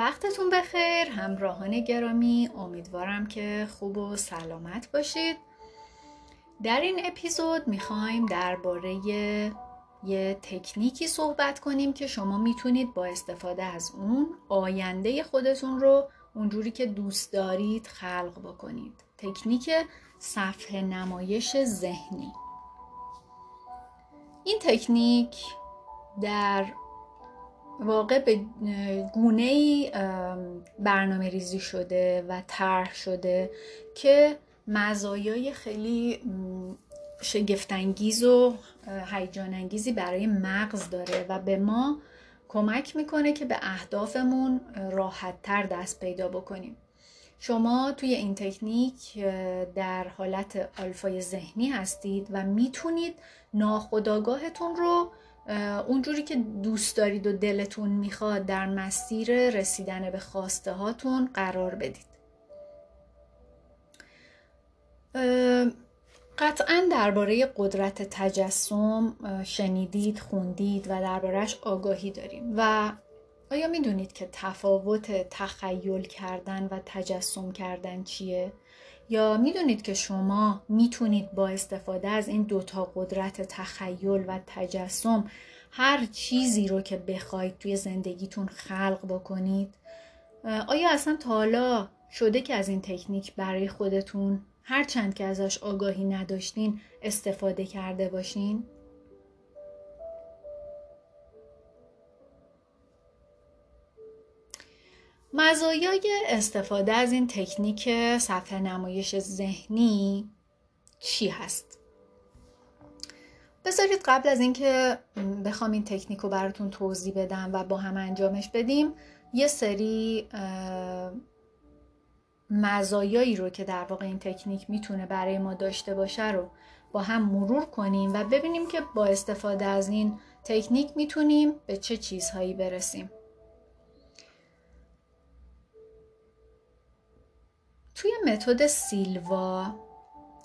وقتتون بخیر همراهان گرامی امیدوارم که خوب و سلامت باشید. در این اپیزود می‌خوایم درباره یه تکنیکی صحبت کنیم که شما می‌تونید با استفاده از اون آینده خودتون رو اونجوری که دوست دارید خلق بکنید. تکنیک صفحه نمایش ذهنی. این تکنیک در واقع به گونه ای برنامه ریزی شده و طرح شده که مزایای خیلی شگفتانگیز و هیجان انگیزی برای مغز داره و به ما کمک می‌کنه که به اهدافمون راحت تر دست پیدا بکنیم. شما توی این تکنیک در حالت آلفای ذهنی هستید و می‌تونید ناخداگاهتون رو اونجوری که دوست دارید و دلتون می‌خواد در مسیر رسیدن به خواسته هاتون قرار بدید قطعا درباره قدرت تجسم شنیدید خوندید و دربارهش آگاهی داریم و آیا می‌دونید که تفاوت تخیل کردن و تجسم کردن چیه؟ یا می‌دونید که شما می‌تونید با استفاده از این دوتا قدرت تخیل و تجسم هر چیزی رو که بخواید توی زندگیتون خلق بکنید آیا اصلا تا حالا شده که از این تکنیک برای خودتون هرچند که ازش آگاهی نداشتین استفاده کرده باشین؟ مزایای استفاده از این تکنیک صفحه نمایش ذهنی چی هست؟ بذارید قبل از اینکه بخوام این تکنیک رو براتون توضیح بدم و با هم انجامش بدیم یه سری مزایایی رو که در واقع این تکنیک می‌تونه برای ما داشته باشه رو با هم مرور کنیم و ببینیم که با استفاده از این تکنیک می‌تونیم به چه چیزهایی برسیم توی متد سیلوا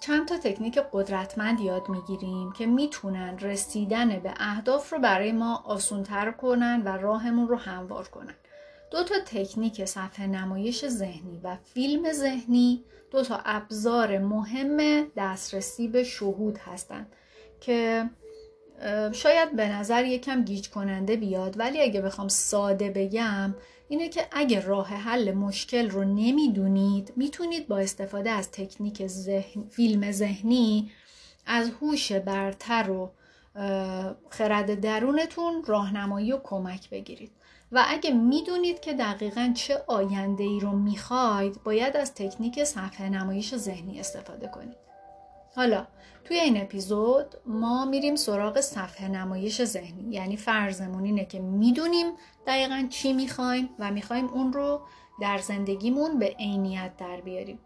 چند تا تکنیک قدرتمند یاد می‌گیریم که می‌تونن رسیدن به اهداف رو برای ما آسونتر کنن و راهمون رو هموار کنن. دو تا تکنیک صفحه نمایش ذهنی و فیلم ذهنی دو تا ابزار مهم دسترسی به شهود هستند که شاید به نظر یکم گیج کننده بیاد ولی اگه بخوام ساده بگم اینه که اگه راه حل مشکل رو نمی‌دونید می‌تونید با استفاده از تکنیک ذهن، فیلم ذهنی از هوش برتر و خرد درونتون راهنمایی و کمک بگیرید. و اگه می‌دونید که دقیقا چه آینده ای رو می‌خواید باید از تکنیک صفحه نمایش ذهنی استفاده کنید. حالا توی این اپیزود ما میریم سراغ صفحه نمایش ذهنی. یعنی فرضمون اینه که می‌دونیم دقیقا چی می‌خوایم و می‌خوایم اون رو در زندگیمون به عینیت در بیاریم.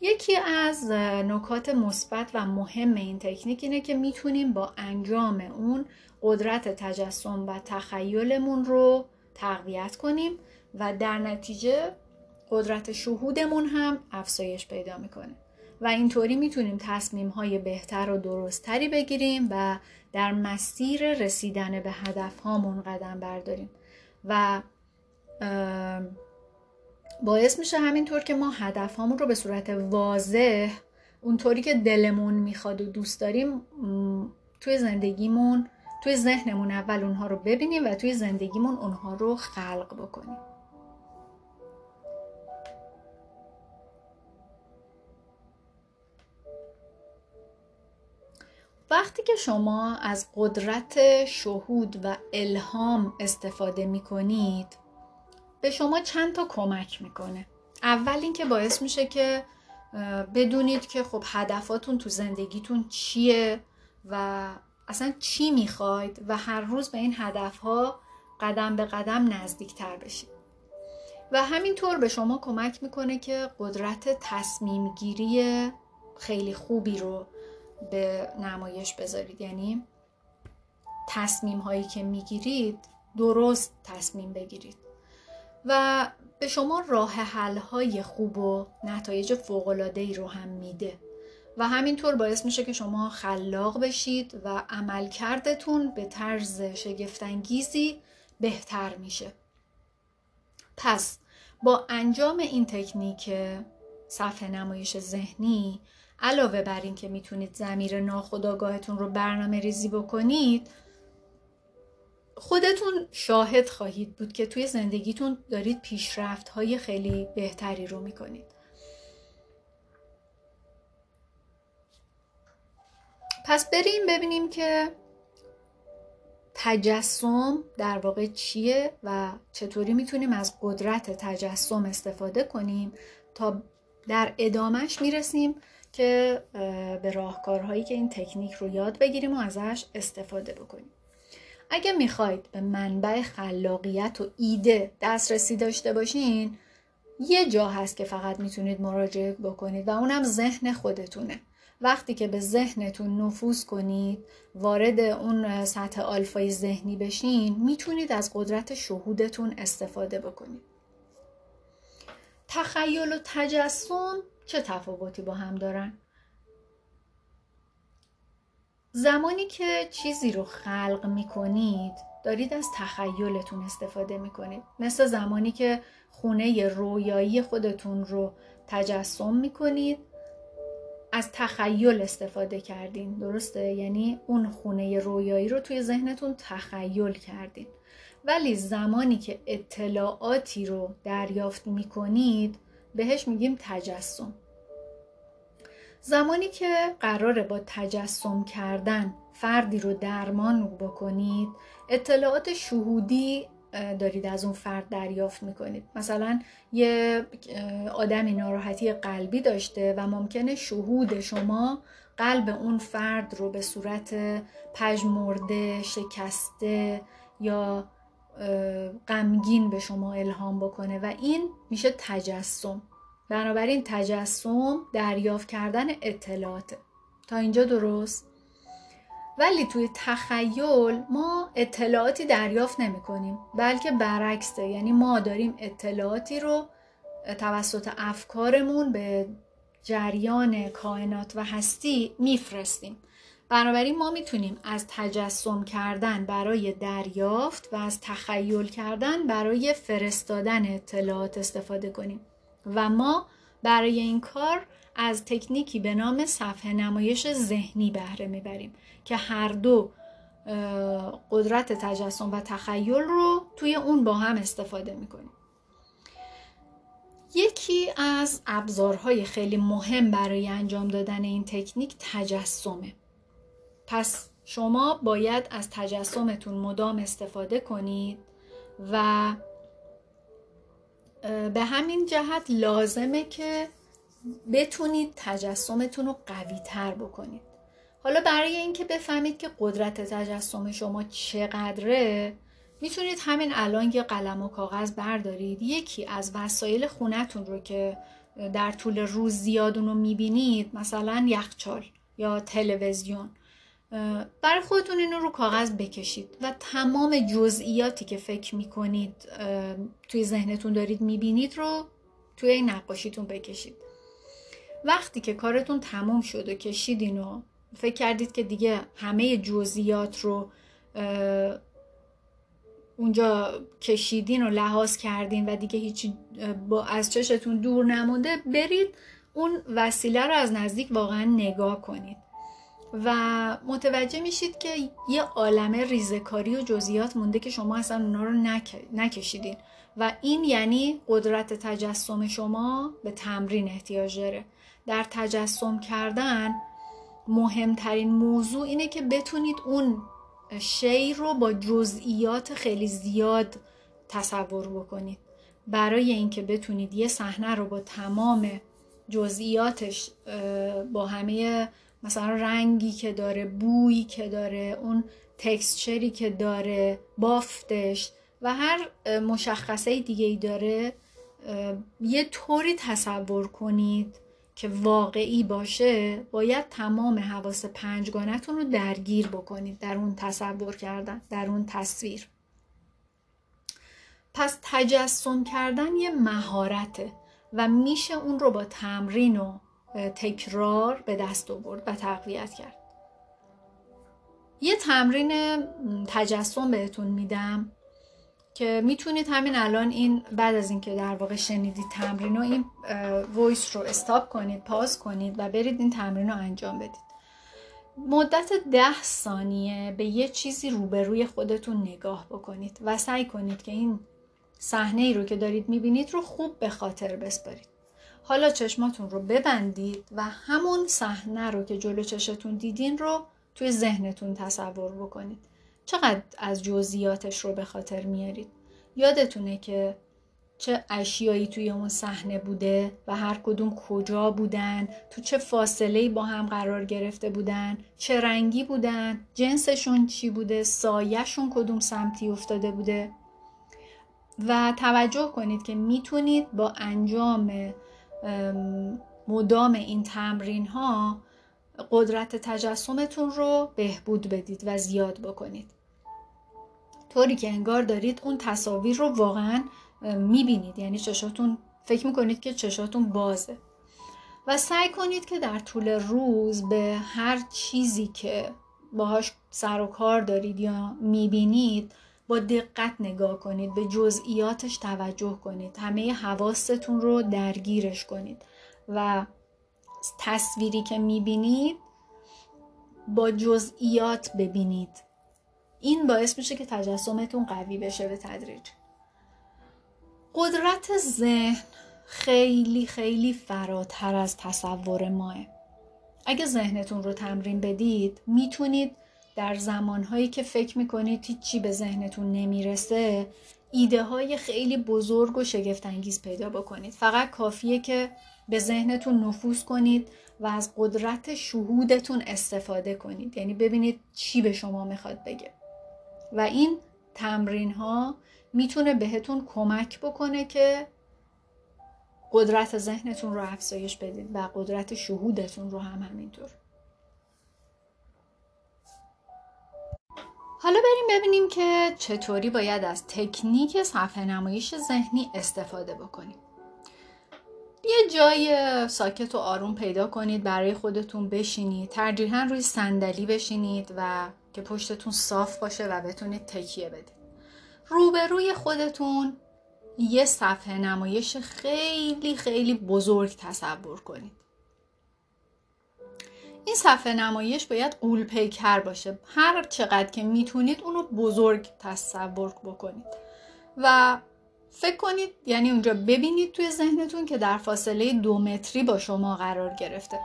یکی از نکات مثبت و مهم این تکنیک اینه که می‌تونیم با انجام اون قدرت تجسم و تخیلمون رو تقویت کنیم و در نتیجه قدرت شهودمون هم افزایش پیدا می‌کنه. و اینطوری می‌تونیم تصمیم های بهتر و درستتری بگیریم و در مسیر رسیدن به هدف هامون قدم برداریم. و باعث میشه همینطور که ما هدف هامون رو به صورت واضح اونطوری که دلمون می‌خواد و دوست داریم توی زندگیمون توی ذهنمون اول اونها رو ببینیم و توی زندگیمون اونها رو خلق بکنیم. وقتی که شما از قدرت شهود و الهام استفاده می کنید به شما چند تا کمک می‌کنه؟ اول اینکه باعث میشه که بدونید که خب هدفاتون تو زندگیتون چیه و اصلا چی می‌خواید و هر روز به این هدفها قدم به قدم نزدیکتر بشید. و همینطور به شما کمک می‌کنه که قدرت تصمیم گیری خیلی خوبی رو به نمایش بذارید. یعنی تصمیم هایی که می‌گیرید درست تصمیم بگیرید. و به شما راه حل های خوب و نتایج فوق ای رو هم میده. و همینطور باعث میشه که شما خلاق بشید و عملکردتون به طرز شگفتانگیزی بهتر میشه. پس با انجام این تکنیک صفحه نمایش ذهنی علاوه بر این که می‌تونید زمیر ناخودآگاهتون رو برنامه ریزی بکنید خودتون شاهد خواهید بود که توی زندگیتون دارید پیشرفت های خیلی بهتری رو می‌کنید. پس بریم ببینیم که تجسم در واقع چیه و چطوری می‌تونیم از قدرت تجسم استفاده کنیم تا در ادامش می‌رسیم. که به راهکارهایی که این تکنیک رو یاد بگیریم و ازش استفاده بکنیم. اگه می‌خواید به منبع خلاقیت و ایده دسترسی داشته باشین یه جا هست که فقط می‌تونید مراجعه بکنید و اونم ذهن خودتونه. وقتی که به ذهنتون نفوذ کنید وارد اون سطح آلفای ذهنی بشین می‌تونید از قدرت شهودتون استفاده بکنید. تخیل و تجسم چه تفاوتی با هم دارن؟ زمانی که چیزی رو خلق می‌کنید دارید از تخیلتون استفاده می‌کنید. مثل زمانی که خونه رویایی خودتون رو تجسم می‌کنید از تخیل استفاده کردین. درسته؟ یعنی اون خونه رویایی رو توی ذهنتون تخیل کردین. ولی زمانی که اطلاعاتی رو دریافت می‌کنید بهش میگیم تجسم. زمانی که قراره با تجسم کردن فردی رو درمان بکنید اطلاعات شهودی دارید از اون فرد دریافت می‌کنید. مثلا یه آدمی ناراحتی قلبی داشته و ممکنه شهود شما قلب اون فرد رو به صورت پژمرده شکسته یا غمگین به شما الهام بکنه و این میشه تجسم. بنابراین تجسم دریافت کردن اطلاعات. تا اینجا درست؟ ولی توی تخیل ما اطلاعاتی دریافت نمی کنیم بلکه برعکسه. یعنی ما داریم اطلاعاتی رو توسط افکارمون به جریان کائنات و هستی میفرستیم. بنابراین ما می‌تونیم از تجسم کردن برای دریافت و از تخیل کردن برای فرستادن اطلاعات استفاده کنیم. و ما برای این کار از تکنیکی به نام صفحه نمایش ذهنی بهره می‌بریم که هر دو قدرت تجسم و تخیل رو توی اون با هم استفاده می‌کنیم. یکی از ابزارهای خیلی مهم برای انجام دادن این تکنیک تجسمه. پس شما باید از تجسمتون مدام استفاده کنید و به همین جهت لازمه که بتونید تجسمتون رو قوی تر بکنید. حالا برای اینکه بفهمید که قدرت تجسم شما چقدره می‌تونید همین الان یه قلم و کاغذ بردارید. یکی از وسایل خونتون رو که در طول روز زیاد رو می‌بینید مثلا یخچال یا تلویزیون. برای خودتون اینو رو کاغذ بکشید و تمام جزئیاتی که فکر می‌کنید توی ذهنتون دارید می‌بینید رو توی نقاشیتون بکشید. وقتی که کارتون تموم شد و کشیدین و فکر کردید که دیگه همه جزئیات رو اونجا کشیدین و لحاظ کردین و دیگه هیچی با از چشتون دور نمونده برید اون وسیله رو از نزدیک واقعا نگاه کنید. و متوجه میشید که یه عالمه ریزکاری و جزئیات مونده که شما اصلا اونا رو نکشیدین. و این یعنی قدرت تجسم شما به تمرین احتیاج داره. در تجسم کردن مهمترین موضوع اینه که بتونید اون شی رو با جزئیات خیلی زیاد تصور بکنید. برای اینکه بتونید یه صحنه رو با تمام جزئیاتش با همه مثلا رنگی که داره بویی که داره اون تکسچری که داره بافتش و هر مشخصه دیگه ای داره یه طوری تصور کنید که واقعی باشه باید تمام حواس پنجگانتون رو درگیر بکنید در اون تصور کردن در اون تصویر. پس تجسم کردن یه مهارته و میشه اون رو با تمرین و تکرار به دست آورد و تقویت کرد. یه تمرین تجسم بهتون میدم که می‌تونید همین الان این بعد از اینکه در واقع شنیدید تمرین و این وایس رو استاپ کنید پاس کنید و برید این تمرین رو انجام بدید. مدت ده ثانیه به یه چیزی روبروی خودتون نگاه بکنید و سعی کنید که این صحنه ای رو که دارید می‌بینید رو خوب به خاطر بسپارید. حالا چشماتون رو ببندید و همون صحنه رو که جلو چشتون دیدین رو توی ذهنتون تصور بکنید. چقدر از جزئیاتش رو به خاطر میارید. یادتونه که چه اشیایی توی اون صحنه بوده و هر کدوم کجا بودن تو چه فاصله با هم قرار گرفته بودن چه رنگی بودن جنسشون چی بوده سایهشون کدوم سمتی افتاده بوده. و توجه کنید که می‌تونید با انجام مدام این تمرین ها قدرت تجسمتون رو بهبود بدید و زیاد بکنید. طوری که انگار دارید اون تصاویر رو واقعا می‌بینید. یعنی چشاتون فکر می‌کنید که چشاتون بازه. و سعی کنید که در طول روز به هر چیزی که باهاش سر و کار دارید یا می‌بینید با دقت نگاه کنید به جزئیاتش توجه کنید. همه حواستون رو درگیرش کنید. و تصویری که می‌بینید با جزئیات ببینید. این باعث میشه که تجسمتون قوی بشه به تدریج. قدرت ذهن خیلی خیلی فراتر از تصور ماه. اگه ذهنتون رو تمرین بدید می‌تونید در زمانهایی که فکر می‌کنید هیچی به ذهنتون نمی‌رسه ایده های خیلی بزرگ و شگفتانگیز پیدا بکنید. فقط کافیه که به ذهنتون نفوذ کنید و از قدرت شهودتون استفاده کنید. یعنی ببینید چی به شما می‌خواد بگه. و این تمرین ها می‌تونه بهتون کمک بکنه که قدرت ذهنتون رو افزایش بدید و قدرت شهودتون رو هم همینطور. حالا بریم ببینیم که چطوری باید از تکنیک صفحه نمایش ذهنی استفاده بکنیم. یه جای ساکت و آروم پیدا کنید برای خودتون بشینید ترجیحاً روی صندلی بشینید و که پشتتون صاف باشه و بتونید تکیه بدید. روبروی خودتون یه صفحه نمایش خیلی خیلی بزرگ تصور کنید. این صفحه نمایش باید قول پیکر باشه. هر چقدر که می‌تونید اونو بزرگ تصور بکنید. و فکر کنید یعنی اونجا ببینید توی ذهنتون که در فاصله دو متری با شما قرار گرفته.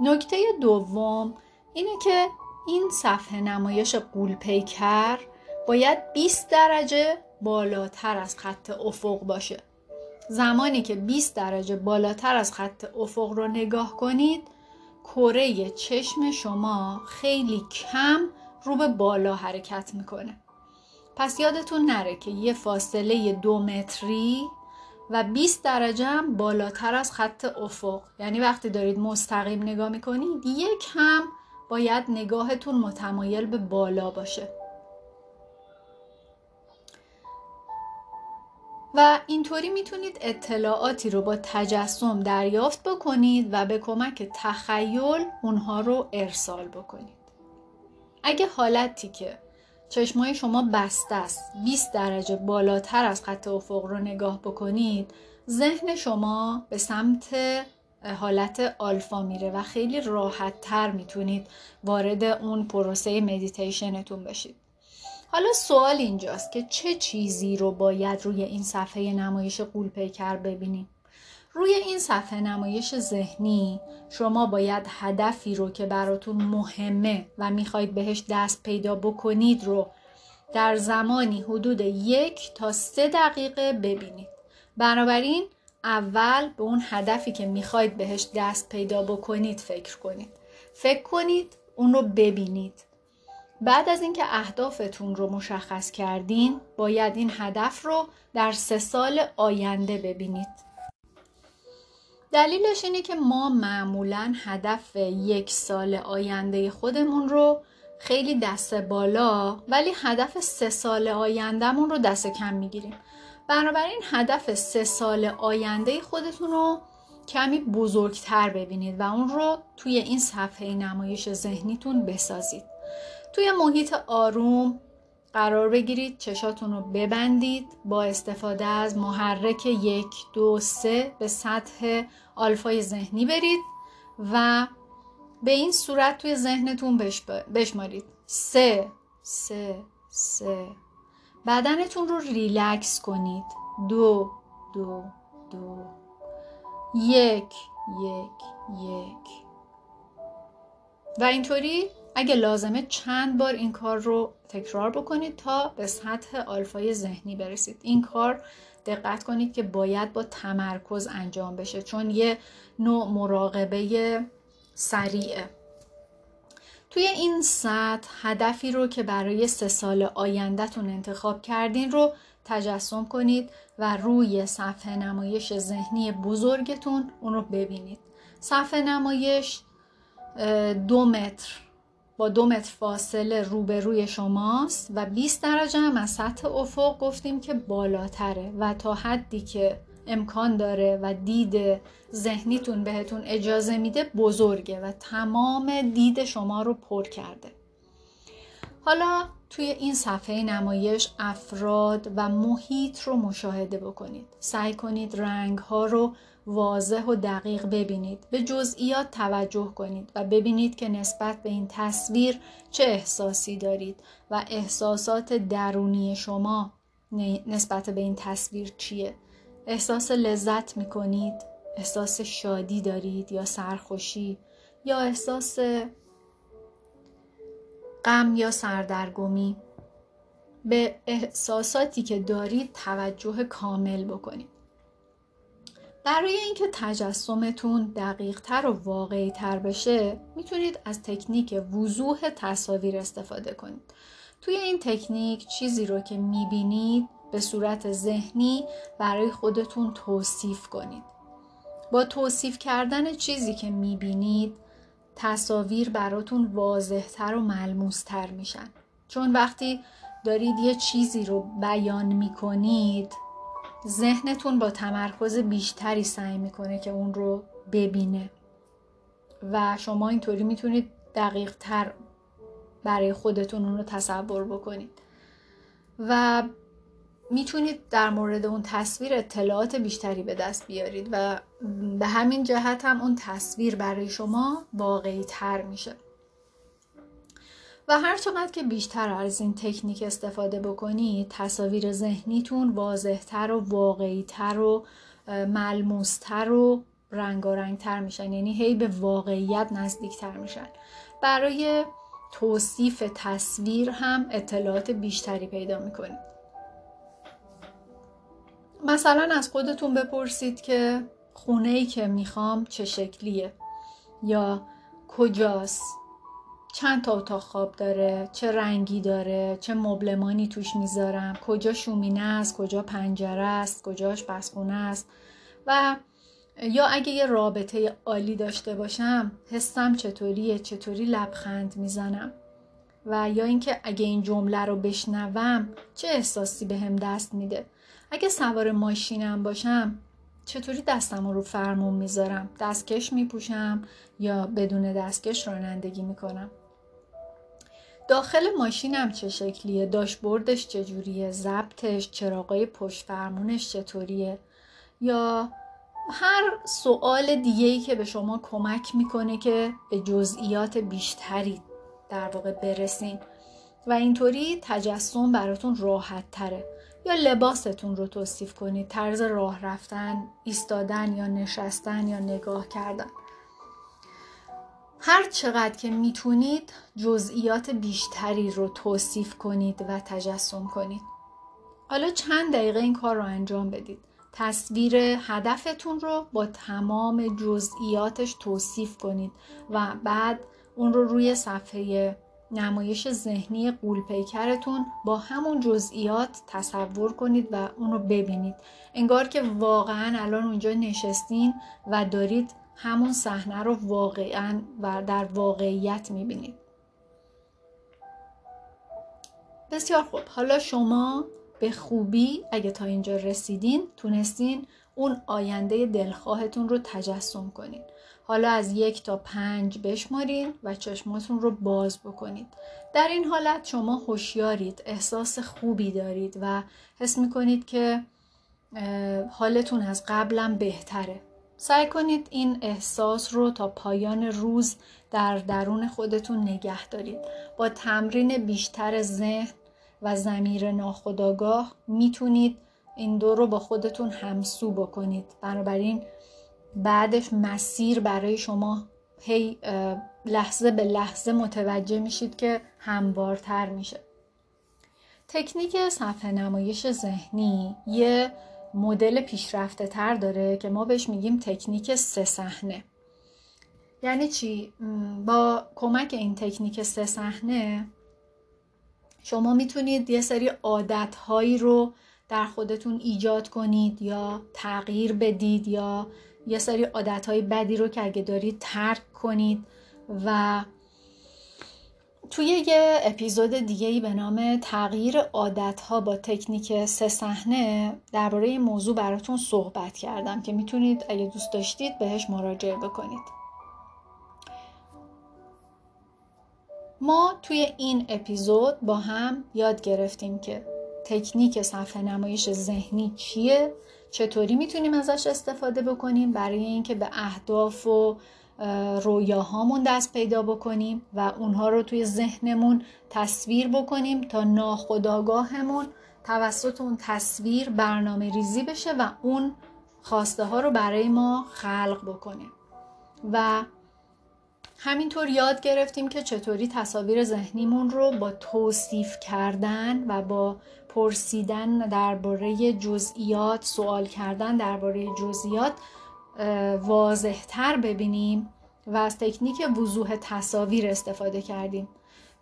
نکته دوم اینه که این صفحه نمایش قول پیکر باید 20 درجه بالاتر از خط افق باشه. زمانی که 20 درجه بالاتر از خط افق رو نگاه کنید کره چشم شما خیلی کم رو به بالا حرکت می‌کنه. پس یادتون نره که یه فاصله دو متری و 20 درجه هم بالاتر از خط افق. یعنی وقتی دارید مستقیم نگاه می‌کنید یک هم باید نگاهتون متمایل به بالا باشه. و اینطوری می‌تونید اطلاعاتی رو با تجسم دریافت بکنید و به کمک تخیل اونها رو ارسال بکنید. اگه حالتی که چشمای شما بسته است 20 درجه بالاتر از خط افق رو نگاه بکنید ذهن شما به سمت حالت آلفا میره و خیلی راحت تر می‌تونید وارد اون پروسه مدیتیشنتون بشید حالا سوال اینجاست که چه چیزی رو باید روی این صفحه نمایش قول پیکر ببینیم؟ روی این صفحه نمایش ذهنی شما باید هدفی رو که براتون مهمه و می‌خواید بهش دست پیدا بکنید رو در زمانی حدود یک تا سه دقیقه ببینید. بنابراین اول به اون هدفی که می‌خواید بهش دست پیدا بکنید فکر کنید. فکر کنید اون رو ببینید. بعد از اینکه اهدافتون رو مشخص کردین باید این هدف رو در سه سال آینده ببینید. دلیلش اینه که ما معمولا هدف یک سال آینده خودمون رو خیلی دست بالا ولی هدف سه سال آیندهمون رو دست کم می‌گیریم. بنابراین هدف سه سال آینده خودتون رو کمی بزرگتر ببینید و اون رو توی این صفحه نمایش ذهنیتون بسازید. توی محیط آروم قرار بگیرید چشاتون رو ببندید. با استفاده از محرک یک دو سه به سطح آلفای ذهنی برید و به این صورت توی ذهنتون بشمارید. سه سه سه. بدنتون رو ریلکس کنید. دو دو دو. یک یک یک. و اینطوری؟ اگه لازمه چند بار این کار رو تکرار بکنید تا به سطح آلفای ذهنی برسید. این کار دقت کنید که باید با تمرکز انجام بشه چون یه نوع مراقبه سریعه. توی این سطح هدفی رو که برای سه سال آیندهتون انتخاب کردین رو تجسم کنید و روی صفحه نمایش ذهنی بزرگتون اون رو ببینید. صفحه نمایش دو متر. دو متر فاصله روبروی شماست و 20 درجه هم از سطح افق گفتیم که بالاتره و تا حدی که امکان داره و دید ذهنیتون بهتون اجازه میده بزرگه و تمام دید شما رو پر کرده. حالا توی این صفحه نمایش افراد و محیط رو مشاهده بکنید. سعی کنید رنگ ها رو واضح و دقیق ببینید. به جزئیات توجه کنید و ببینید که نسبت به این تصویر چه احساسی دارید و احساسات درونی شما نسبت به این تصویر چیه. احساس لذت می کنید احساس شادی دارید یا سرخوشی؟ یا احساس غم یا سردرگمی؟ به احساساتی که دارید توجه کامل بکنید. برای اینکه تجسمتون دقیق تر و واقعی تر بشه می‌تونید از تکنیک وضوح تصاویر استفاده کنید. توی این تکنیک چیزی رو که می‌بینید به صورت ذهنی برای خودتون توصیف کنید. با توصیف کردن چیزی که می‌بینید تصاویر براتون واضحتر و ملموستر میشن. چون وقتی دارید یه چیزی رو بیان می‌کنید ذهنتون با تمرکز بیشتری سعی می‌کنه که اون رو ببینه. و شما اینطوری می‌تونید دقیق تر برای خودتون اون رو تصور بکنید. و می‌تونید در مورد اون تصویر اطلاعات بیشتری به دست بیارید و به همین جهت هم اون تصویر برای شما واقعی تر میشه. و هر چقدر که بیشتر از این تکنیک استفاده بکنید تصاویر ذهنیتون واضحتر و واقعیتر و ملموستر و رنگارنگتر میشن. یعنی هی به واقعیت نزدیکتر میشن. برای توصیف تصویر هم اطلاعات بیشتری پیدا می‌کنید مثلا از خودتون بپرسید که خونه ای که می‌خوام چه شکلیه؟ یا کجاست؟ چند تا اتاق خواب داره چه رنگی داره چه مبلمانی توش می‌ذارم کجا شومینه است کجا پنجره است کجاش بسخونه است. و یا اگه یه رابطه عالی داشته باشم حسم چطوریه چطوری لبخند می‌زنم؟ و یا اینکه اگه این جمله رو بشنوم چه احساسی به هم دست میده؟ اگه سوار ماشینم باشم چطوری دستم رو فرمون می‌ذارم؟ دستکش میپوشم یا بدون دستکش رانندگی می‌کنم؟ داخل ماشینم چه شکلیه؟ داشبوردش چجوریه؟ ضبطش چراغای پشت فرمونش چطوریه؟ یا هر سوال دیگه ای که به شما کمک می‌کنه که به جزئیات بیشتری در واقع برسین. و اینطوری تجسم براتون راحت تره یا لباستون رو توصیف کنید. طرز راه رفتن ایستادن یا نشستن یا نگاه کردن. هر چقدر که می‌تونید جزئیات بیشتری رو توصیف کنید و تجسم کنید. حالا چند دقیقه این کار رو انجام بدید. تصویر هدفتون رو با تمام جزئیاتش توصیف کنید و بعد اون رو روی صفحه نمایش ذهنی قولپیکرتون با همون جزئیات تصور کنید و اون رو ببینید. انگار که واقعا الان اونجا نشستین و دارید همون صحنه رو واقعا و در واقعیت می‌بینید. بسیار خوب. حالا شما به خوبی اگه تا اینجا رسیدین تونستین اون آینده دلخواهتون رو تجسم کنین. حالا از یک تا پنج بشمارین و چشماتون رو باز بکنید. در این حالت شما هوشیارید احساس خوبی دارید و حس می‌کنید که حالتون از قبلا بهتره. سعی کنید این احساس رو تا پایان روز در درون خودتون نگه دارید. با تمرین بیشتر ذهن و زمیر ناخداگاه می‌تونید این دو رو با خودتون همسو بکنید. بنابراین بعدش مسیر برای شما هی لحظه به لحظه متوجه میشید که هموارتر میشه. تکنیک صفحه نمایش ذهنی یه مدل پیشرفته تر داره که ما بهش میگیم تکنیک سه صحنه. یعنی چی؟ با کمک این تکنیک سه صحنه شما می‌تونید یه سری عادت هایی رو در خودتون ایجاد کنید یا تغییر بدید یا یه سری عادت های بدی رو که اگه دارید ترک کنید و توی یه اپیزود دیگه ای به نام تغییر عادت ها با تکنیک سه صحنه درباره این موضوع براتون صحبت کردم که می‌تونید اگه دوست داشتید بهش مراجعه بکنید. ما توی این اپیزود با هم یاد گرفتیم که تکنیک صفحه نمایش ذهنی چیه چطوری می‌تونیم ازش استفاده بکنیم برای اینکه به اهداف و رویاهامون دست پیدا بکنیم و اونها رو توی ذهنمون تصویر بکنیم تا ناخداگاهمون توسط اون تصویر برنامه ریزی بشه و اون خواسته ها رو برای ما خلق بکنه. و همینطور یاد گرفتیم که چطوری تصاویر ذهنیمون رو با توصیف کردن و با پرسیدن درباره جزئیات سوال کردن درباره جزئیات واضحتر ببینیم و از تکنیک وضوح تصاویر استفاده کردیم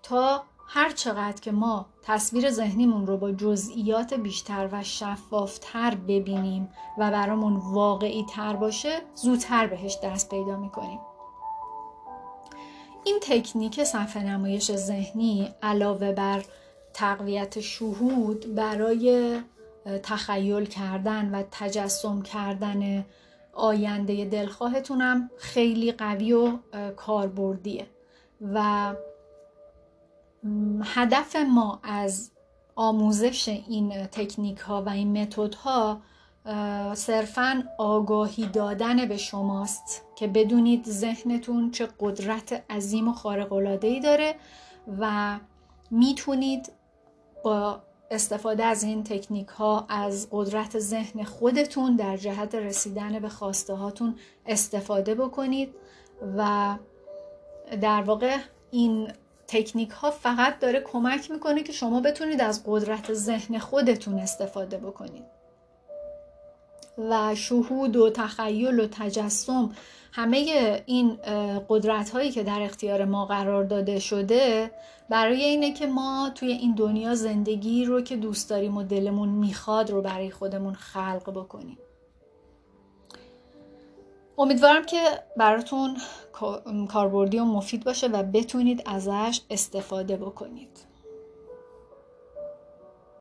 تا هر چقدر که ما تصویر ذهنیمون رو با جزئیات بیشتر و شفافتر ببینیم و برامون واقعی تر باشه زودتر بهش دست پیدا می‌کنیم. این تکنیک صفحه نمایش ذهنی علاوه بر تقویت شهود برای تخیل کردن و تجسم کردن آینده دلخواهتونم خیلی قوی و کاربردیه و هدف ما از آموزش این تکنیک ها و این متد ها صرفا آگاهی دادن به شماست که بدونید ذهنتون چه قدرت عظیم و خارق ای داره و می‌تونید با استفاده از این تکنیک ها از قدرت ذهن خودتون در جهت رسیدن به خواسته هاتون استفاده بکنید و در واقع این تکنیک ها فقط داره کمک می‌کنه که شما بتونید از قدرت ذهن خودتون استفاده بکنید. و شهود و تخیل و تجسم همه این قدرت هایی که در اختیار ما قرار داده شده برای اینه که ما توی این دنیا زندگی رو که دوست داریم و دلمون می‌خواد رو برای خودمون خلق بکنیم. امیدوارم که براتون کاربردی و مفید باشه و بتونید ازش استفاده بکنید.